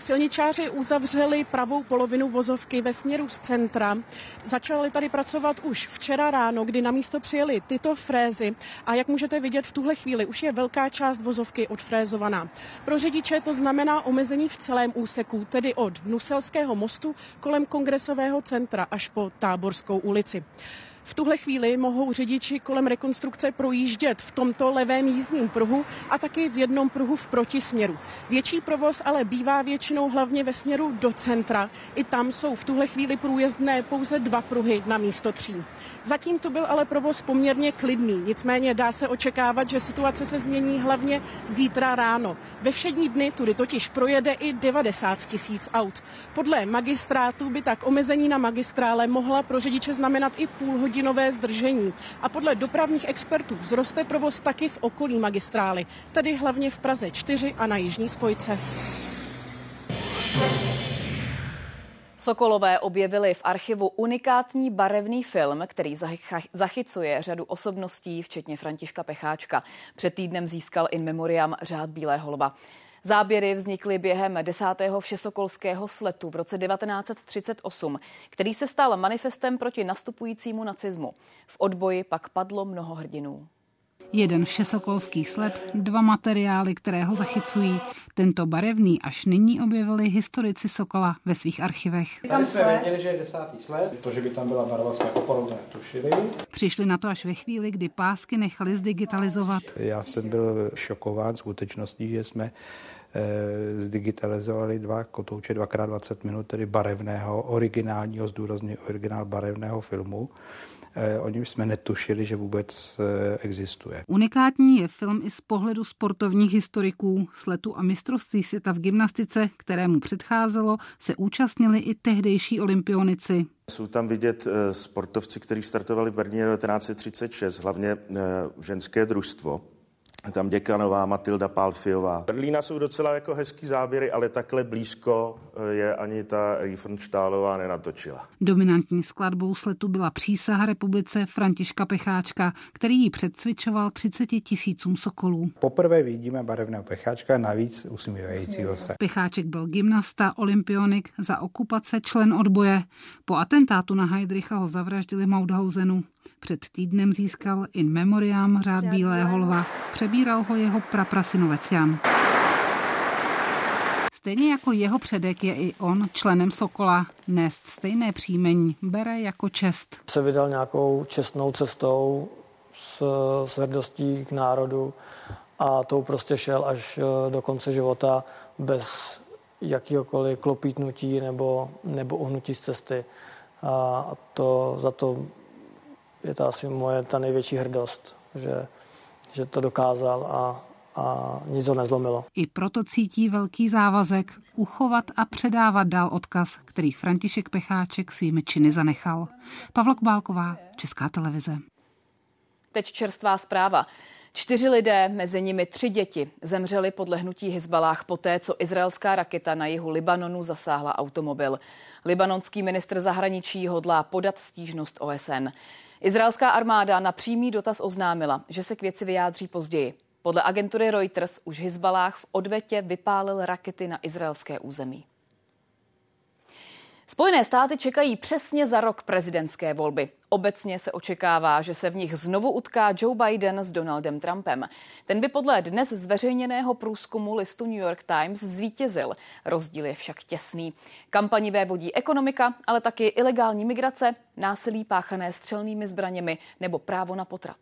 Silničáři uzavřeli pravou polovinu vozovky ve směru z centra. Začali tady pracovat už včera ráno, kdy na místo přijeli tyto frézy a jak můžete vidět v tuhle chvíli už je velká část vozovky odfrézovaná. Pro řidiče to znamená omezení v celém úseku, tedy od Nuselského mostu kolem kongresového centra až po Táborskou ulici. V tuhle chvíli mohou řidiči kolem rekonstrukce projíždět v tomto levém jízdním pruhu a taky v jednom pruhu v protisměru. Větší provoz ale bývá většinou hlavně ve směru do centra. I tam jsou v tuhle chvíli průjezdné pouze dva pruhy na místo tří. Zatím to byl ale provoz poměrně klidný, nicméně dá se očekávat, že situace se změní hlavně zítra ráno. Ve všední dny tudy totiž projede i 90 tisíc aut. Podle magistrátu by tak omezení na magistrále mohla pro řidiče znamenat i půlhodinové zdržení. A podle dopravních expertů zroste provoz taky v okolí magistrály, tedy hlavně v Praze 4 a na jižní spojce. Sokolové objevili v archivu unikátní barevný film, který zachycuje řadu osobností, včetně Františka Pecháčka. Před týdnem získal in memoriam řád Bílého lva. Záběry vznikly během desátého všesokolského sletu v roce 1938, který se stal manifestem proti nastupujícímu nacismu. V odboji pak padlo mnoho hrdinů. Jeden všesokolský sled, dva materiály, které ho zachycují. Tento barevný až nyní objevili historici Sokola ve svých archivech. Tady jsme věděli, že je desátý sled, to, že by tam byla barva, jsme opravdu netušili. Přišli na to až ve chvíli, kdy pásky nechali zdigitalizovat. Já jsem byl šokován skutečností, že jsme e, zdigitalizovali dva kotouče 2x20 minut, tedy barevného, originálního, zdůrazně originál barevného filmu Eh, o něm jsme netušili, že vůbec eh, existuje. Unikátní je film i z pohledu sportovních historiků. Sletu a mistrovství světa v gymnastice, kterému předcházelo, se účastnili i tehdejší olympionici. Jsou tam vidět eh, sportovci, kteří startovali v Berlíně 1936, hlavně ženské družstvo tam děkanová Matilda Palfiová. Berlína jsou docela jako hezký záběry, ale takhle blízko eh, je ani ta Riefenstahlová nenatočila. Dominantní skladbou sletu byla přísaha republice Františka Pecháčka, který ji předcvičoval 30 tisícům sokolů. Poprvé vidíme barevného Pecháčka, navíc usmívajícího se. Pecháček byl gymnasta, olympionik, za okupace člen odboje. Po atentátu na Heidricha ho zavraždili Mauthausenu. Před týdnem získal in memoriam řád Bílého lva. Přebíral ho jeho praprasinovec Jan. Stejně jako jeho předek je i on členem Sokola. Nést stejné příjmení bere jako čest. Se vydal nějakou čestnou cestou s, s hrdostí k národu a tou prostě šel až eh, do konce života bez jakýhokoliv klopítnutí nebo, nebo uhnutí z cesty. A to za to je to asi moje ta největší hrdost, že, že to dokázal a, a nic ho nezlomilo. I proto cítí velký závazek uchovat a předávat dál odkaz, který František Pecháček svými činy zanechal. Pavla Kubálková, Česká televize. Teď čerstvá zpráva. Čtyři lidé, mezi nimi tři děti, zemřeli podle hnutí Hezbalách poté, co izraelská raketa na jihu Libanonu zasáhla automobil. Libanonský ministr zahraničí hodlá podat stížnost OSN. Izraelská armáda na přímý dotaz oznámila, že se k věci vyjádří později. Podle agentury Reuters už Hezbalách v odvetě vypálil rakety na izraelské území. Spojené státy čekají přesně za rok prezidentské volby. Obecně se očekává, že se v nich znovu utká Joe Biden s Donaldem Trumpem. Ten by podle dnes zveřejněného průzkumu listu New York Times zvítězil. Rozdíl je však těsný. Kampani vodí ekonomika, ale taky ilegální migrace, násilí páchané střelnými zbraněmi nebo právo na potrat.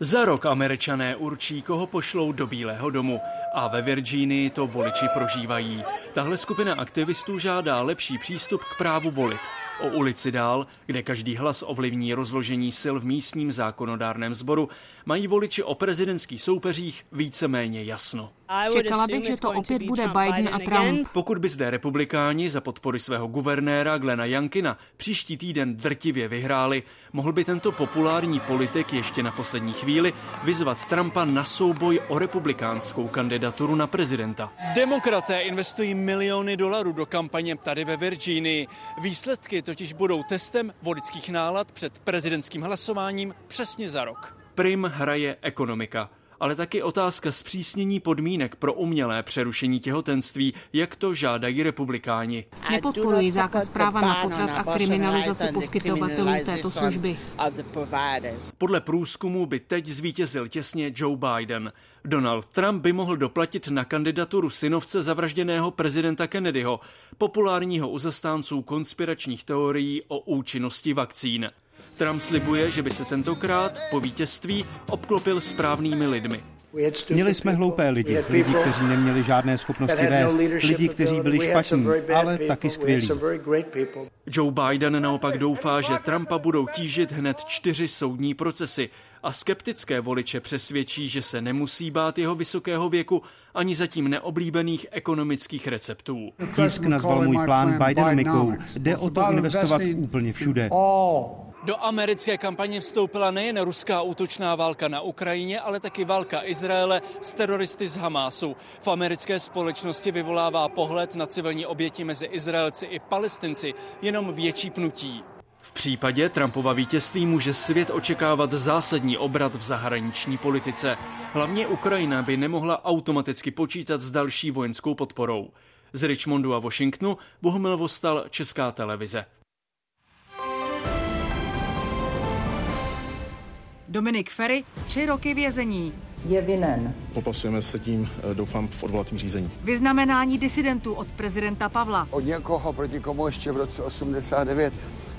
Za rok američané určí, koho pošlou do Bílého domu a ve Virginii to voliči prožívají. Tahle skupina aktivistů žádá lepší přístup k právu volit. O ulici dál, kde každý hlas ovlivní rozložení sil v místním zákonodárném sboru, mají voliči o prezidentských soupeřích víceméně jasno. Čekala bych, že to opět bude Biden a Trump. Pokud by zde republikáni za podpory svého guvernéra Glena Jankina příští týden drtivě vyhráli, mohl by tento populární politik ještě na poslední chvíli vyzvat Trumpa na souboj o republikánskou kandidaturu na prezidenta. Demokraté investují miliony dolarů do kampaně tady ve Virginii. Výsledky totiž budou testem voličských nálad před prezidentským hlasováním přesně za rok. Prim hraje ekonomika ale taky otázka zpřísnění podmínek pro umělé přerušení těhotenství, jak to žádají republikáni. Nepodporují zákaz práva na potrat a kriminalizaci poskytovatelů této služby. Podle průzkumu by teď zvítězil těsně Joe Biden. Donald Trump by mohl doplatit na kandidaturu synovce zavražděného prezidenta Kennedyho, populárního u zastánců konspiračních teorií o účinnosti vakcín. Trump slibuje, že by se tentokrát po vítězství obklopil správnými lidmi. Měli jsme hloupé lidi, lidi, kteří neměli žádné schopnosti no vést, lidi, kteří byli špatní, ale taky skvělí. Joe Biden naopak doufá, že Trumpa budou tížit hned čtyři soudní procesy a skeptické voliče přesvědčí, že se nemusí bát jeho vysokého věku ani zatím neoblíbených ekonomických receptů. Tisk nazval můj plán Bidenomikou. Jde o to investovat úplně všude. Do americké kampaně vstoupila nejen ruská útočná válka na Ukrajině, ale taky válka Izraele s teroristy z Hamásu. V americké společnosti vyvolává pohled na civilní oběti mezi Izraelci i Palestinci jenom větší pnutí. V případě Trumpova vítězství může svět očekávat zásadní obrat v zahraniční politice. Hlavně Ukrajina by nemohla automaticky počítat s další vojenskou podporou. Z Richmondu a Washingtonu Bohumil Vostal, Česká televize. Dominik Ferry, tři roky vězení. Je vinen. Popasujeme se tím, eh, doufám, v odvolacím řízení. Vyznamenání disidentů od prezidenta Pavla. Od někoho, proti komu ještě v roce 89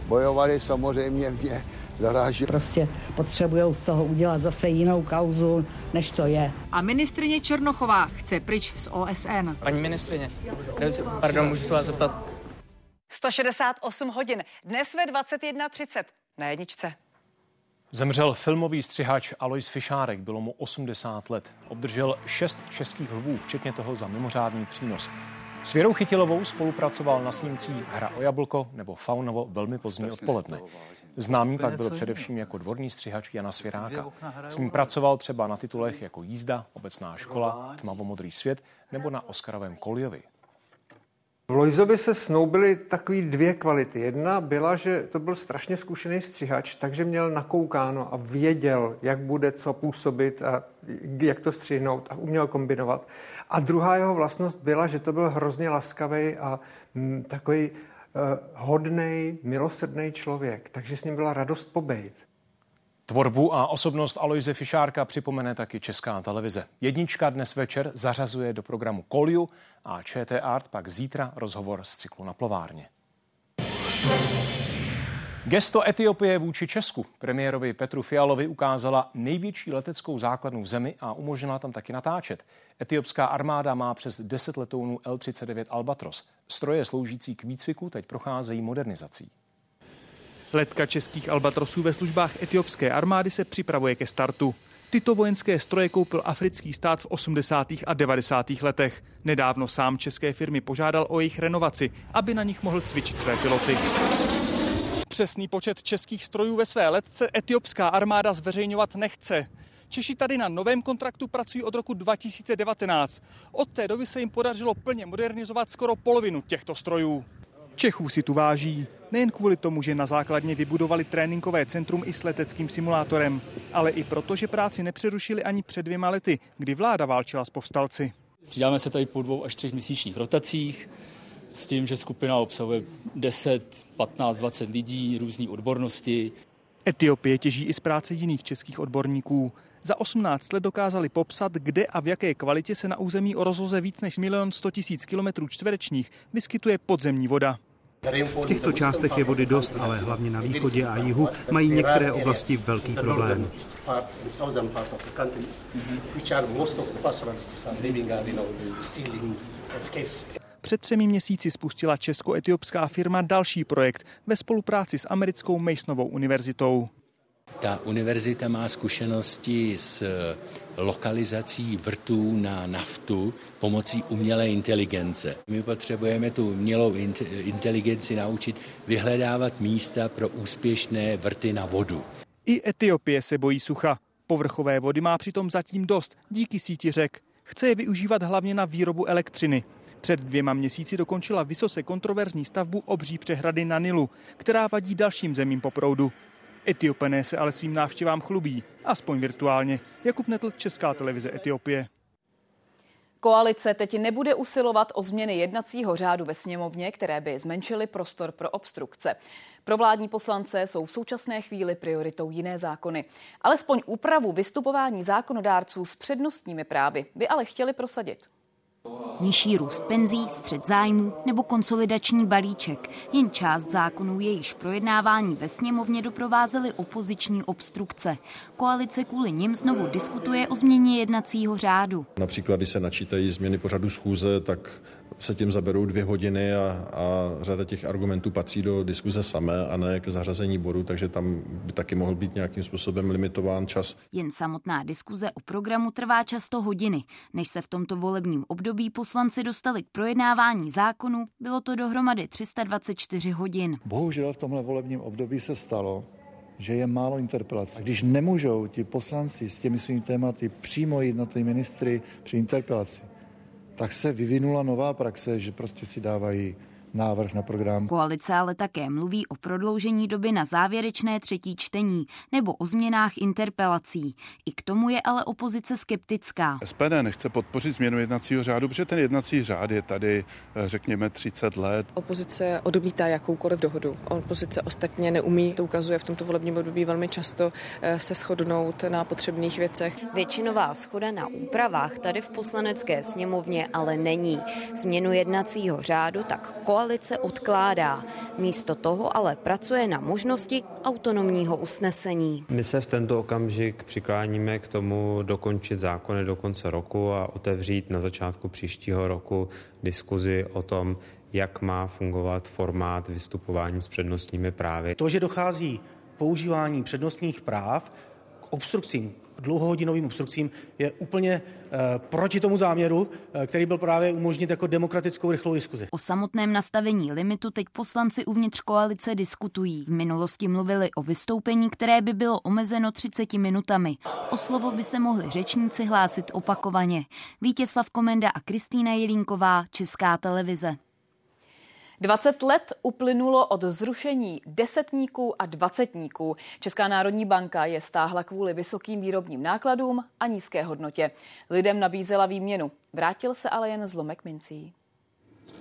bojovali, samozřejmě mě zaráží. Prostě potřebují z toho udělat zase jinou kauzu, než to je. A ministrině Černochová chce pryč z OSN. Paní ministrině, pardon, můžu se vás zeptat? 168 hodin, dnes ve 21.30 na jedničce. Zemřel filmový střihač Alois Fišárek, bylo mu 80 let. Obdržel šest českých lvů, včetně toho za mimořádný přínos. S Věrou Chytilovou spolupracoval na snímcích Hra o jablko nebo Faunovo velmi pozdní odpoledne. Známý pak byl především jako dvorní střihač Jana Svěráka. S ním pracoval třeba na titulech jako Jízda, Obecná škola, Tmavomodrý svět nebo na Oscarovém Koliovi. V Lojzovi se snoubily takové dvě kvality. Jedna byla, že to byl strašně zkušený střihač, takže měl nakoukáno a věděl, jak bude co působit a jak to střihnout a uměl kombinovat. A druhá jeho vlastnost byla, že to byl hrozně laskavý a mm, takový uh, hodný, milosrdný člověk, takže s ním byla radost pobejt. Tvorbu a osobnost Aloise Fišárka připomene taky Česká televize. Jednička dnes večer zařazuje do programu Koliu a ČT Art pak zítra rozhovor z cyklu na plovárně. Gesto Etiopie vůči Česku premiérovi Petru Fialovi ukázala největší leteckou základnu v zemi a umožnila tam taky natáčet. Etiopská armáda má přes 10 letounů L-39 Albatros. Stroje sloužící k výcviku teď procházejí modernizací. Letka českých Albatrosů ve službách etiopské armády se připravuje ke startu. Tyto vojenské stroje koupil africký stát v 80. a 90. letech. Nedávno sám české firmy požádal o jejich renovaci, aby na nich mohl cvičit své piloty. Přesný počet českých strojů ve své letce etiopská armáda zveřejňovat nechce. Češi tady na novém kontraktu pracují od roku 2019. Od té doby se jim podařilo plně modernizovat skoro polovinu těchto strojů. Čechů si tu váží. Nejen kvůli tomu, že na základně vybudovali tréninkové centrum i s leteckým simulátorem, ale i proto, že práci nepřerušili ani před dvěma lety, kdy vláda válčila s povstalci. Střídáme se tady po dvou až třech měsíčních rotacích s tím, že skupina obsahuje 10, 15, 20 lidí, různé odbornosti. Etiopie těží i z práce jiných českých odborníků. Za 18 let dokázali popsat, kde a v jaké kvalitě se na území o rozloze víc než milion 100 tisíc kilometrů čtverečních vyskytuje podzemní voda. V těchto částech je vody dost, ale hlavně na východě a jihu mají některé oblasti velký problém. Před třemi měsíci spustila česko-etiopská firma další projekt ve spolupráci s americkou Masonovou univerzitou. Ta univerzita má zkušenosti s lokalizací vrtů na naftu pomocí umělé inteligence. My potřebujeme tu umělou inteligenci naučit vyhledávat místa pro úspěšné vrty na vodu. I Etiopie se bojí sucha. Povrchové vody má přitom zatím dost díky síti řek. Chce je využívat hlavně na výrobu elektřiny. Před dvěma měsíci dokončila vysoce kontroverzní stavbu obří přehrady na Nilu, která vadí dalším zemím po proudu. Etiopené se ale svým návštěvám chlubí, aspoň virtuálně. Jakub Netl, Česká televize Etiopie. Koalice teď nebude usilovat o změny jednacího řádu ve sněmovně, které by zmenšily prostor pro obstrukce. Pro vládní poslance jsou v současné chvíli prioritou jiné zákony. Alespoň úpravu vystupování zákonodárců s přednostními právy by ale chtěli prosadit. Nižší růst penzí, střed zájmu nebo konsolidační balíček. Jen část zákonů jejichž projednávání ve sněmovně doprovázely opoziční obstrukce. Koalice kvůli nim znovu diskutuje o změně jednacího řádu. Například, když se načítají změny pořadu schůze, tak se tím zaberou dvě hodiny a, a řada těch argumentů patří do diskuze samé a ne k zařazení bodu, takže tam by taky mohl být nějakým způsobem limitován čas. Jen samotná diskuze o programu trvá často hodiny. Než se v tomto volebním období poslanci dostali k projednávání zákonu, bylo to dohromady 324 hodin. Bohužel v tomhle volebním období se stalo, že je málo interpelací. A když nemůžou ti poslanci s těmi svými tématy přímo jít na ty ministry při interpelaci, tak se vyvinula nová praxe, že prostě si dávají návrh na program. Koalice ale také mluví o prodloužení doby na závěrečné třetí čtení nebo o změnách interpelací. I k tomu je ale opozice skeptická. SPD nechce podpořit změnu jednacího řádu, protože ten jednací řád je tady, eh, řekněme, 30 let. Opozice odmítá jakoukoliv dohodu. Opozice ostatně neumí, to ukazuje v tomto volebním období velmi často, eh, se shodnout na potřebných věcech. Většinová schoda na úpravách tady v poslanecké sněmovně ale není. Změnu jednacího řádu tak koalice odkládá. Místo toho ale pracuje na možnosti autonomního usnesení. My se v tento okamžik přikláníme k tomu dokončit zákony do konce roku a otevřít na začátku příštího roku diskuzi o tom, jak má fungovat formát vystupování s přednostními právy. To, že dochází používání přednostních práv k obstrukcím, dlouhohodinovým obstrukcím je úplně eh, proti tomu záměru, eh, který byl právě umožnit jako demokratickou rychlou diskuzi. O samotném nastavení limitu teď poslanci uvnitř koalice diskutují. V minulosti mluvili o vystoupení, které by bylo omezeno 30 minutami. O slovo by se mohli řečníci hlásit opakovaně. Vítězslav Komenda a Kristýna Jelínková, Česká televize. 20 let uplynulo od zrušení desetníků a dvacetníků. Česká národní banka je stáhla kvůli vysokým výrobním nákladům a nízké hodnotě. Lidem nabízela výměnu. Vrátil se ale jen zlomek mincí.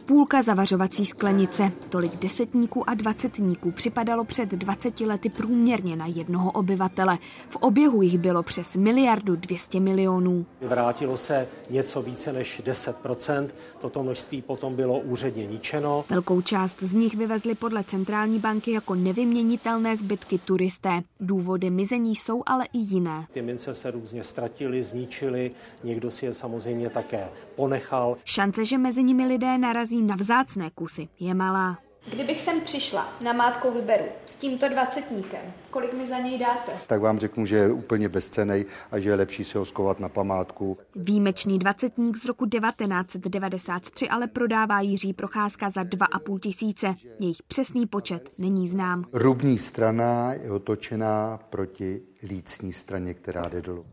Půlka zavařovací sklenice, tolik desetníků a dvacetníků připadalo před 20 lety průměrně na jednoho obyvatele. V oběhu jich bylo přes miliardu 200 milionů. Vrátilo se něco více než 10%, toto množství potom bylo úředně ničeno. Velkou část z nich vyvezli podle centrální banky jako nevyměnitelné zbytky turisté. Důvody mizení jsou ale i jiné. Ty mince se různě ztratily, zničily, někdo si je samozřejmě také ponechal. Šance, že mezi nimi lidé narazí na vzácné kusy, je malá. Kdybych sem přišla, na mátkou vyberu s tímto dvacetníkem, kolik mi za něj dáte? Tak vám řeknu, že je úplně bezcenej a že je lepší si ho skovat na památku. Výjimečný dvacetník z roku 1993 ale prodává Jiří Procházka za 2,5 tisíce. Jejich přesný počet není znám. Rubní strana je otočená proti lícní straně, která jde dolů.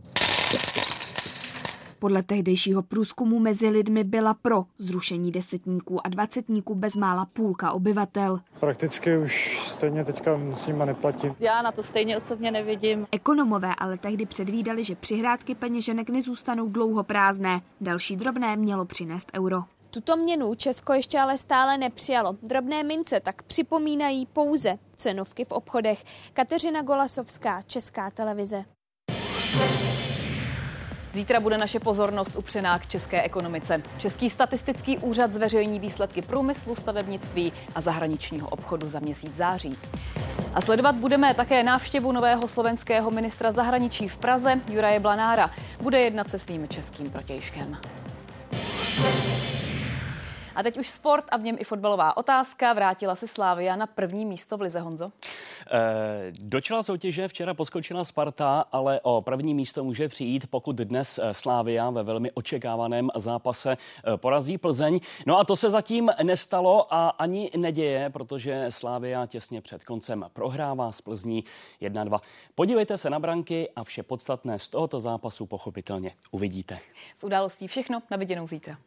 Podle tehdejšího průzkumu mezi lidmi byla pro zrušení desetníků a dvacetníků bezmála půlka obyvatel. Prakticky už stejně teďka s nima neplatím. Já na to stejně osobně nevidím. Ekonomové ale tehdy předvídali, že přihrádky peněženek nezůstanou dlouho prázdné. Další drobné mělo přinést euro. Tuto měnu Česko ještě ale stále nepřijalo. Drobné mince tak připomínají pouze cenovky v obchodech. Kateřina Golasovská, Česká televize. Zítra bude naše pozornost upřená k české ekonomice. Český statistický úřad zveřejní výsledky průmyslu, stavebnictví a zahraničního obchodu za měsíc září. A sledovat budeme také návštěvu nového slovenského ministra zahraničí v Praze, Juraje Blanára. Bude jednat se svým českým protějškem. A teď už sport a v něm i fotbalová otázka. Vrátila se Slávia na první místo v Lize Honzo? E, do čela soutěže včera poskočila Sparta, ale o první místo může přijít, pokud dnes eh, Slávia ve velmi očekávaném zápase eh, porazí Plzeň. No a to se zatím nestalo a ani neděje, protože Slávia těsně před koncem prohrává s Plzní 1-2. Podívejte se na branky a vše podstatné z tohoto zápasu pochopitelně uvidíte. Z událostí všechno, na viděnou zítra.